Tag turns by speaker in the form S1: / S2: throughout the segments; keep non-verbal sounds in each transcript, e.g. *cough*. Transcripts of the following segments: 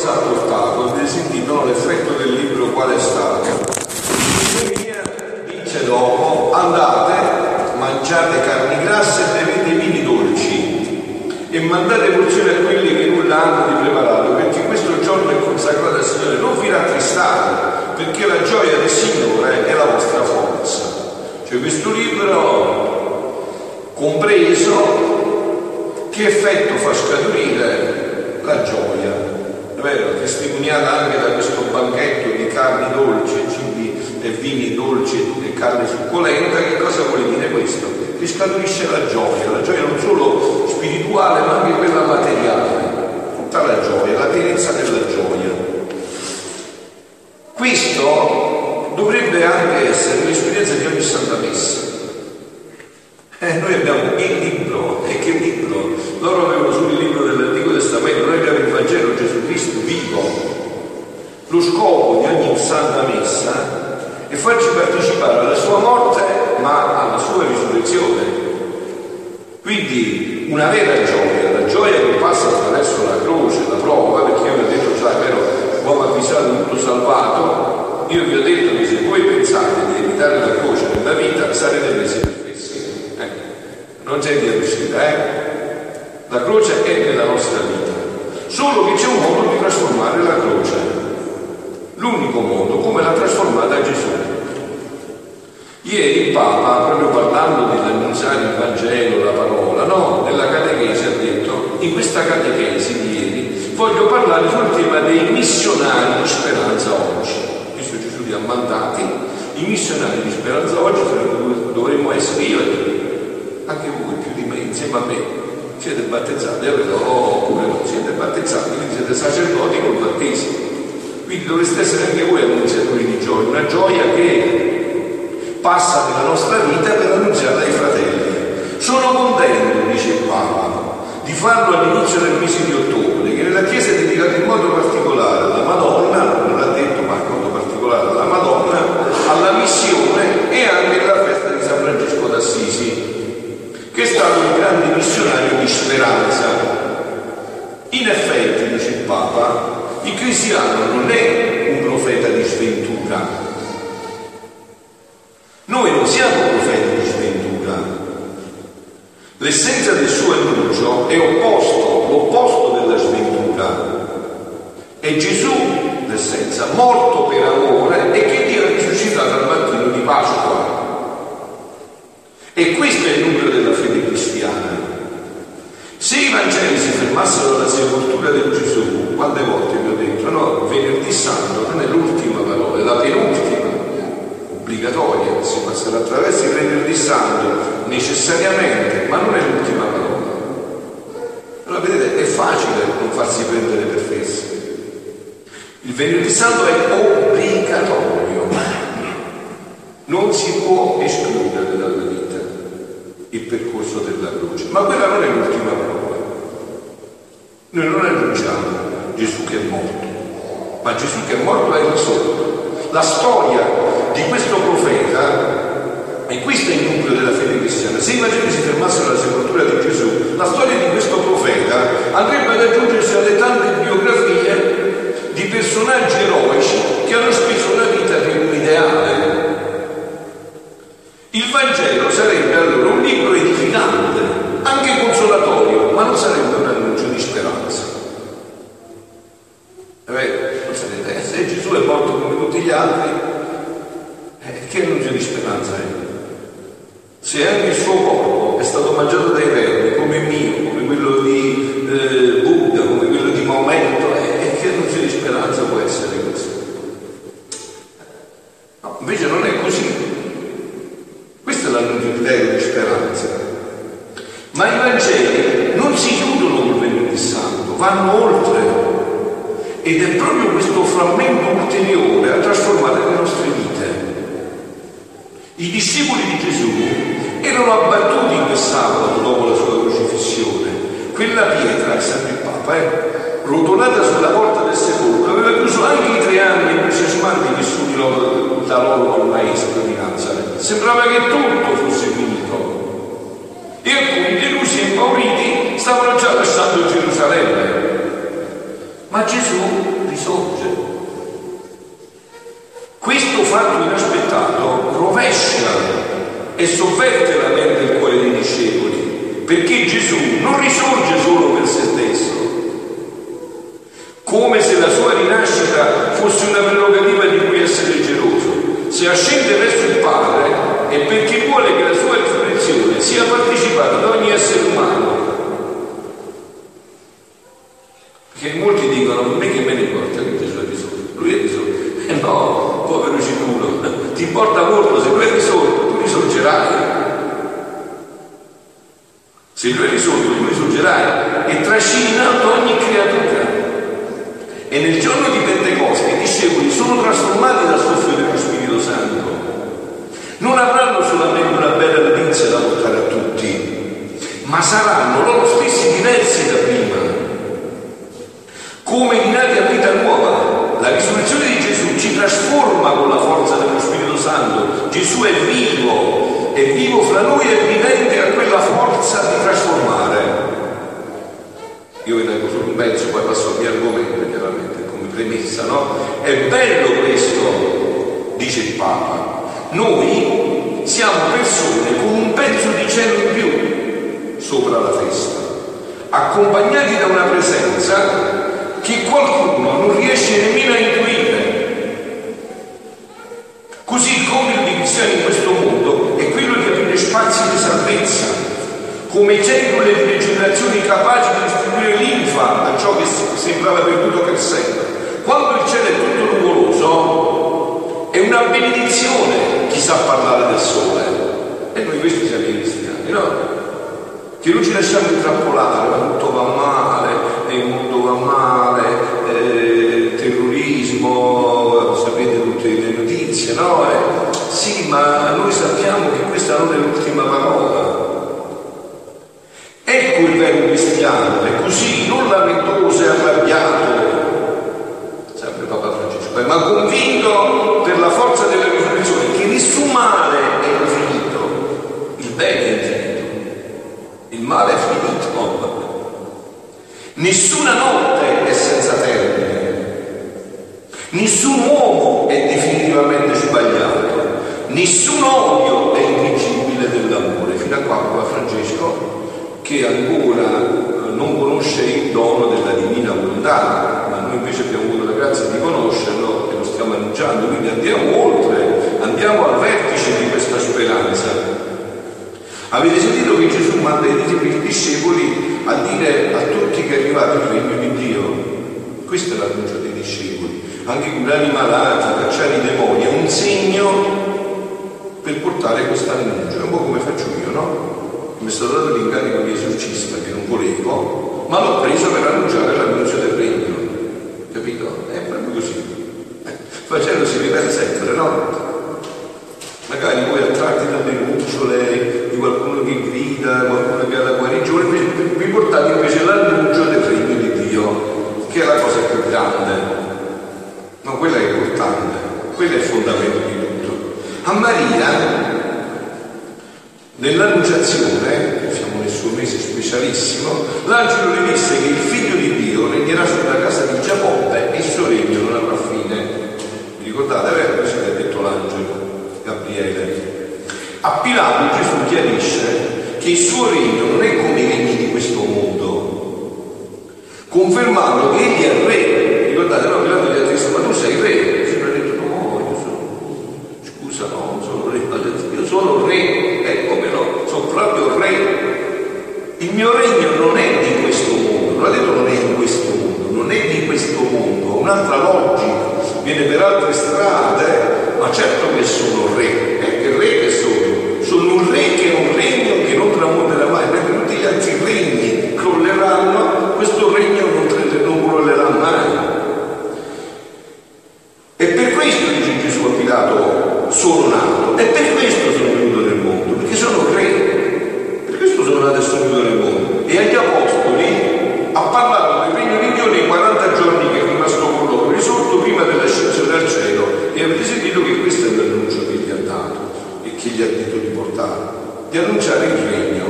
S1: cosa ha portato? Si intitola l'effetto del libro qual è stato? Dice dopo, andate, mangiate carni grasse e bevete vini dolci e mandate porzioni a quelli che nulla hanno di preparato, perché questo giorno è consacrato al Signore. Non vi rattristate, perché la gioia del Signore è la vostra forza. Cioè questo libro compreso che effetto fa scaturire la gioia è vero, testimoniata anche da questo banchetto di carni dolci, cibi e vini dolci e carne succolenta, che cosa vuole dire questo? Che scaturisce la gioia, la gioia non solo spirituale ma anche quella materiale, tutta la gioia, la pienezza della gioia. Questo dovrebbe anche essere l'esperienza di ogni Santa Messa. Eh, noi abbiamo il libro, e che libro? Loro avevano solo il libro dell'Antico Testamento, noi abbiamo il Vangelo Gesù Cristo vivo. Lo scopo di ogni Santa Messa è farci partecipare alla sua morte, ma alla sua risurrezione. Quindi una vera gioia, la gioia che passa attraverso la croce, la prova, perché io vi ho detto, sai, vero, uomo avvisato, tutto salvato, io vi ho detto che se voi pensate di evitare la croce nella vita sarete presi non c'è via d'uscita, eh? La croce è nella nostra vita, solo che c'è un modo di trasformare la croce, l'unico modo, come l'ha trasformata Gesù. Ieri il Papa, proprio parlando dell'annunciare il Vangelo, la parola, no, nella catechesi ha detto, in questa catechesi di ieri, voglio parlare sul tema dei missionari di speranza oggi. Visto Gesù li ha mandati, i missionari di speranza oggi dovremmo essere io e anche voi più di me, insieme a me, siete battezzati, vero, oppure non siete battezzati, quindi siete sacerdoti col battesimo. Quindi dovreste essere anche voi annunziatori di gioia, una gioia che passa nella nostra vita per annunziarla ai fratelli. Sono contento, dice il Papa, di farlo all'inizio del mese di ottobre, che nella Chiesa è dedicato in modo particolare alla Madonna, non l'ha detto, ma in modo particolare alla Madonna, alla missione e anche alla festa di San Francesco d'Assisi, che è stato il grande missionario di speranza. In effetti, dice il Papa, il cristiano non è un profeta di sventura. Noi non siamo profeti di sventura. L'essenza del suo annuncio è opposto, l'opposto della sventura. È Gesù l'essenza, morto per amore e che Dio ha risuscitato al mattino di Pasqua. E questo è il nucleo della fede cristiana. Se i Vangeli si fermassero alla sepoltura di Gesù, quante volte vi ho detto, no, venerdì santo non è l'ultima parola, è la penultima, obbligatoria, si passerà attraverso il venerdì santo necessariamente, ma non è l'ultima parola. Allora vedete, è facile non farsi prendere per fessi. Il venerdì santo è obbligatorio, non si può escludere dalla vita il percorso della croce. Ma quella non è l'ultima parola. Noi non annunciamo Gesù che è morto, ma Gesù che è morto è risorto. La storia di questo profeta, e questo è il nucleo della fede cristiana, se i Vangeli si fermassero alla sepoltura di Gesù, la storia di questo profeta andrebbe ad aggiungersi alle tante biografie di personaggi eroici che hanno speso la vita per un ideale il Vangelo sarebbe allora un libro edificante, anche consolatorio, ma non sarebbe un annuncio di speranza. È vero, eh, se Gesù è morto come tutti gli altri, eh, annuncio di è? Se anche il suo corpo è stato mangiato dai vermi, come mio, come quello di la pietra, sempre il Papa, eh, rotolata sulla porta del sepolcro, aveva chiuso anche i tre anni entusiasmanti vissuti loro, da loro al maestro di Nazareth. Sembrava che tutto fosse finito. E alcuni delusi e impauriti stavano già lasciando Gerusalemme. Ma Gesù risorge. Questo fatto inaspettato rovescia e sovverte la mente e il cuore dei discepoli perché Gesù non risorge solo per se stesso, come se la sua rinascita fosse una prerogativa di cui essere geloso. Se ascende verso il accompagnati da una presenza che qualcuno non riesce nemmeno a intuire. Così come il divisione in questo mondo è quello di aprire spazi di salvezza, come cellule di generazioni capaci di distribuire linfa a ciò che sembrava perduto per sempre. Quando il cielo è tutto nuvoloso, è una benedizione chi sa parlare del sole. E noi questi siamo i cristiani, no? che non ci lasciamo intrappolare, ma tutto va male, è un Nessun odio è invincibile dell'amore, fino a quando Papa Francesco, che ancora eh, non conosce il dono della divina volontà, ma noi invece abbiamo avuto la grazia di conoscerlo e lo stiamo annunciando, quindi andiamo oltre, andiamo al vertice di questa speranza. Avete sentito che Gesù manda i discepoli a dire a tutti che è arrivato il regno di Dio? Questo è l'annuncio dei discepoli. Anche curare i malati, cacciare i demoni, è un segno portare questa rinuncia, è un po' come faccio io, no? Mi sono dato l'incarico di esorcista che non volevo, ma l'ho preso per annunciare l'annuncio del regno, capito? È proprio così, eh, facendosi vivere sempre, no? del regno.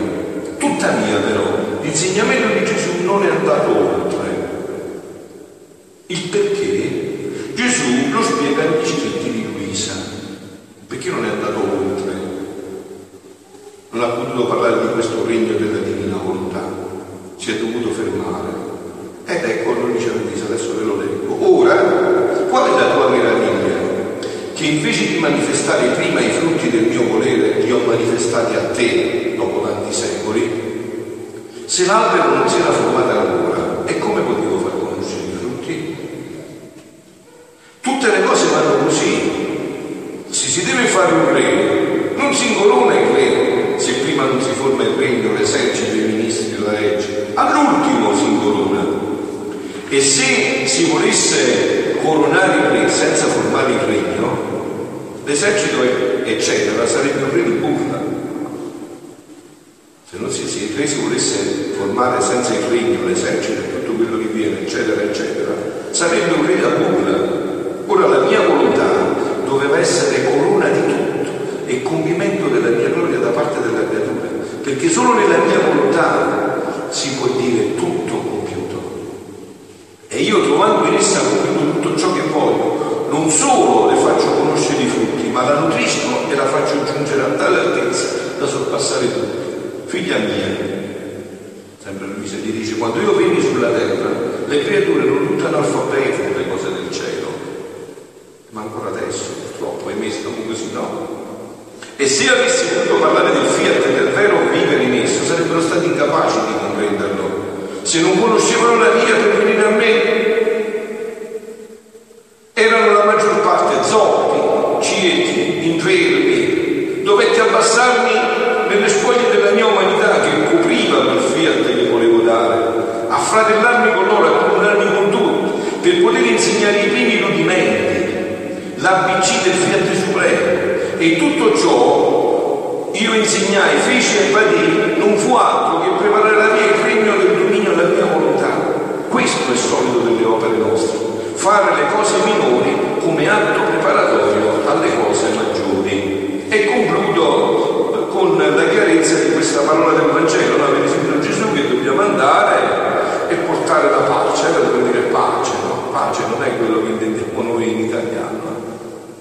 S1: Tuttavia però l'insegnamento di Gesù non è andato oltre. Il perché Gesù lo spiega agli scritti di Luisa. Perché non è andato oltre? Non ha potuto parlare di questo regno della divinità perché solo nella mia volontà si può dire tutto compiuto. E io trovando in essa compiuto tutto ciò che voglio, non solo le faccio conoscere i frutti, ma la nutrisco e la faccio giungere a tale altezza da sorpassare tutti. Figlia mia, sempre Luisa gli dice, quando io venni sulla terra, le creature non tutte analfabete le cose del cielo ma ancora adesso purtroppo, ahimè, siamo così, no? E se avessi Se non conoscevano la via opere nostre, fare le cose minori come atto preparatorio alle cose maggiori. E concludo con la chiarezza di questa parola del Vangelo, no? avete sentito Gesù che dobbiamo andare e portare la pace, era dove dire pace, no? Pace non è quello che intendiamo noi in italiano,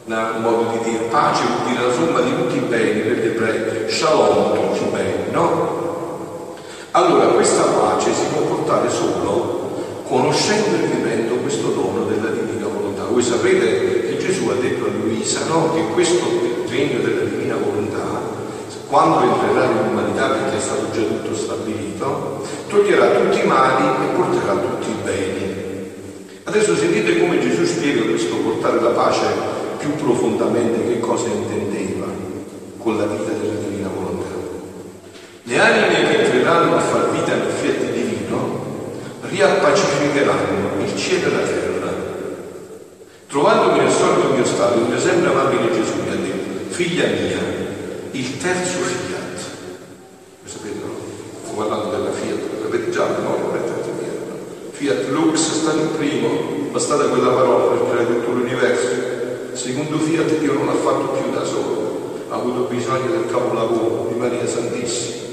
S1: un modo di dire pace vuol dire la somma di tutti i beni per gli ebrei, shalom, tutti i beni, no? Allora questa pace si può portare solo conoscendo e vivendo questo dono della divina volontà. Voi sapete che Gesù ha detto a Luisa no? che questo regno della divina volontà, quando entrerà nell'umanità, perché è stato già tutto stabilito, toglierà tutti i mali e porterà tutti i beni. Adesso sentite come Gesù spiega questo portare la pace più profondamente che cosa intendeva con la vita della divina volontà. Le anime che entreranno a far vita nel fiat divino riappacificheranno il cielo e la terra. Trovandomi nel solito mio stato, il mio sempre amabile Gesù mi ha detto, figlia mia, il terzo fiat. Lo sapete, no? Sto parlando della fiat, lo sapete già, no? Non è terzo fiat. Fiat Lux sta il primo, bastata quella parola per creare tutto l'universo secondo Fiat Dio non l'ha fatto più da solo, ha avuto bisogno del capolavoro di Maria Santissima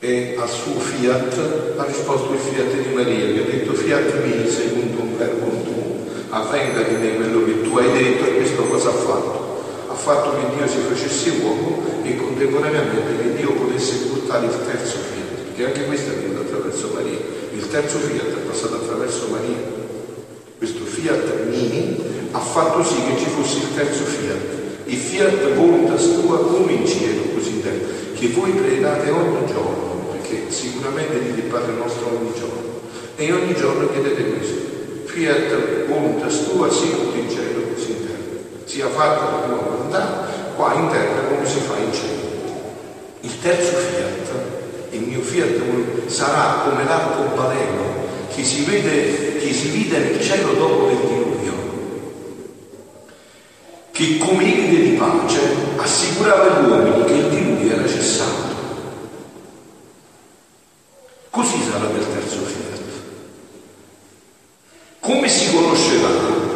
S1: e al suo Fiat ha risposto il Fiat di Maria che ha detto Fiat mi secondo un verbo tu, di me quello che tu hai detto e questo cosa ha fatto? Ha fatto che Dio si facesse uomo e contemporaneamente che Dio potesse portare il terzo Fiat, perché anche questo è venuto attraverso Maria, il terzo Fiat è passato attraverso Maria, questo Fiat mini ha fatto sì che ci fosse il terzo fiat, il fiat voluntas tua come in cielo, così in terra, che voi pregate ogni giorno, perché sicuramente dite il Padre nostro ogni giorno, e ogni giorno chiedete questo, fiat voluntas tua sia in cielo, così in terra, sia fatta la tua volontà qua in terra come si fa in cielo. Il terzo fiat, il mio fiat sarà come l'arcobaleno che si vede, che si vide nel cielo dopo del diluvio che come idee di pace assicurava agli uomini che il diluvio era cessato. Così sarà del terzo fiat. Come si conosceranno?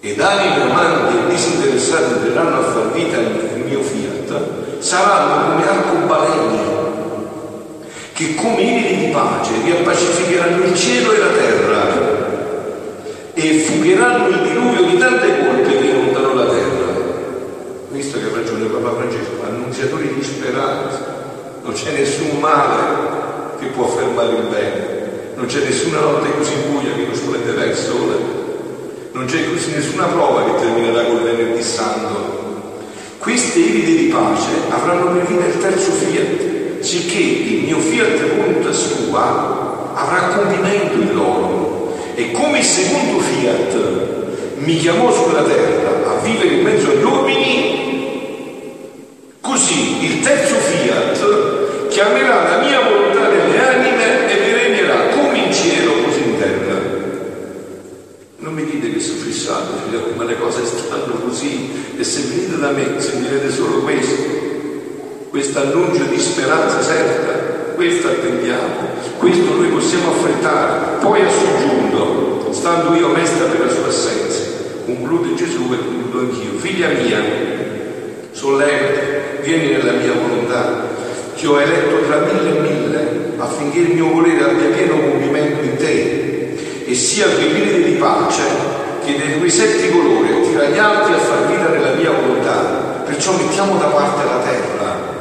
S1: Ed anime amanti e disinteressati entreranno a far vita il mio fiat, saranno come arcobaleni che come idee di pace riappacificheranno il cielo e la terra invieranno il diluvio di tante colpe che inonderò la terra. Visto che ha ragione Papa Francesco, annunziatori di speranza, non c'è nessun male che può fermare il bene, non c'è nessuna notte così buia che non splenderà il sole, non c'è così nessuna prova che terminerà col venerdì santo. Queste iride di pace avranno per fine il terzo fiat, sicché il mio fiat voluntas sua avrà compimento in loro. E come il secondo fiat mi chiamò sulla terra a vivere in mezzo agli uomini, così il terzo fiat chiamerà la mia volontà nelle anime e mi regnerà come in cielo così in terra. Non mi dite che sono fissato, ma le cose stanno così. E se venite da me sentirete solo questo, questo annuncio di speranza certa, questo attendiamo, questo noi possiamo affrettare, poi a soggiunto, stando io mesta per la sua assenza, conclude Gesù e concludo anch'io, figlia mia, sollevati, vieni nella mia volontà, ti ho eletto tra mille e mille affinché il mio volere abbia pieno compimento in te e sia venire di pace che dei tuoi sette colori gli altri a far vita nella mia volontà. Perciò mettiamo da parte la terra.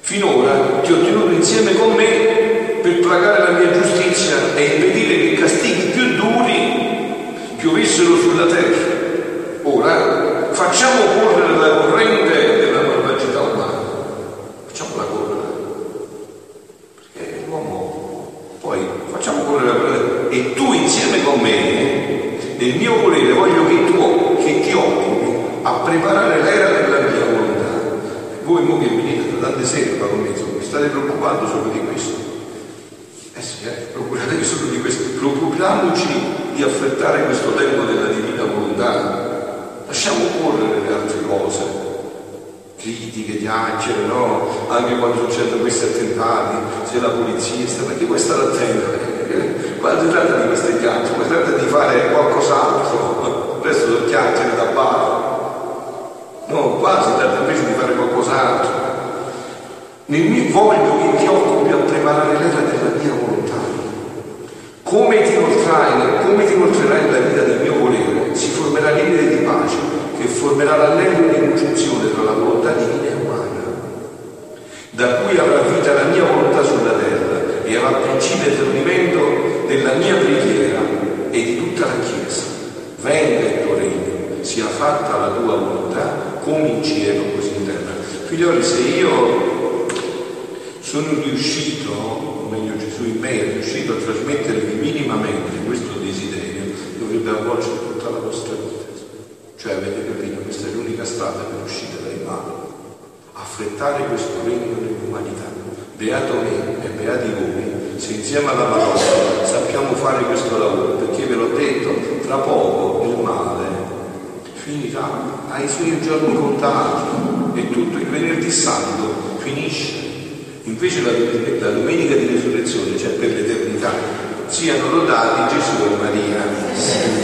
S1: Finora ti ho tenuto insieme con me per placare la mia giustizia e impedire che castighi più duri piovessero sulla terra. Ora facciamo correre la corrente della malvagità umana facciamola correre. Perché l'uomo poi facciamo correre la correre e tu insieme con me, nel mio volere, voglio che tu che ti occupi a preparare l'era della mia volontà. Voi mo che venite da tante sere qua con me, mi state preoccupando solo di questo. Eh sì, eh, procuratevi solo di questo. Preoccupiamoci di affrettare questo tempo della divina volontà. Lasciamo correre le altre cose critiche, chiacchiere, no? Anche quando succedono questi attentati, se la polizia sta, perché vuoi stare attento? *laughs* Quando si tratta di queste chiacchiere, si tratta di fare qualcos'altro, adesso sono chiacchiere da bar. No, qua si tratta invece di qualcos'altro. Nel mio voglio che ti occupi a preparare l'era della mia volontà. Come ti inoltrerai, come ti inoltrerai nella vita del mio volere, si formerà l'idea di pace che formerà l'anello di congiunzione tra la volontà divina e umana, da cui avrà vita la mia volontà sulla terra e avrà principio e terminamento della mia preghiera e di tutta la Chiesa. Venga il tuo regno, sia fatta la tua volontà come in cielo così in Figlioli, se io sono riuscito, o meglio Gesù in me è riuscito a trasmettervi minimamente questo desiderio, dovrebbe avvolgere tutta la vostra vita. Cioè avete capito, questa è l'unica strada per uscire dai mali, affrettare questo regno dell'umanità. Beato me e beati voi, se insieme alla parola sappiamo fare questo lavoro, perché ve l'ho detto, tra poco il male finirà, ha i suoi giorni contati e tutto il venerdì santo finisce. Invece la, la domenica di resurrezione, cioè per l'eternità, siano lodati Gesù e Maria.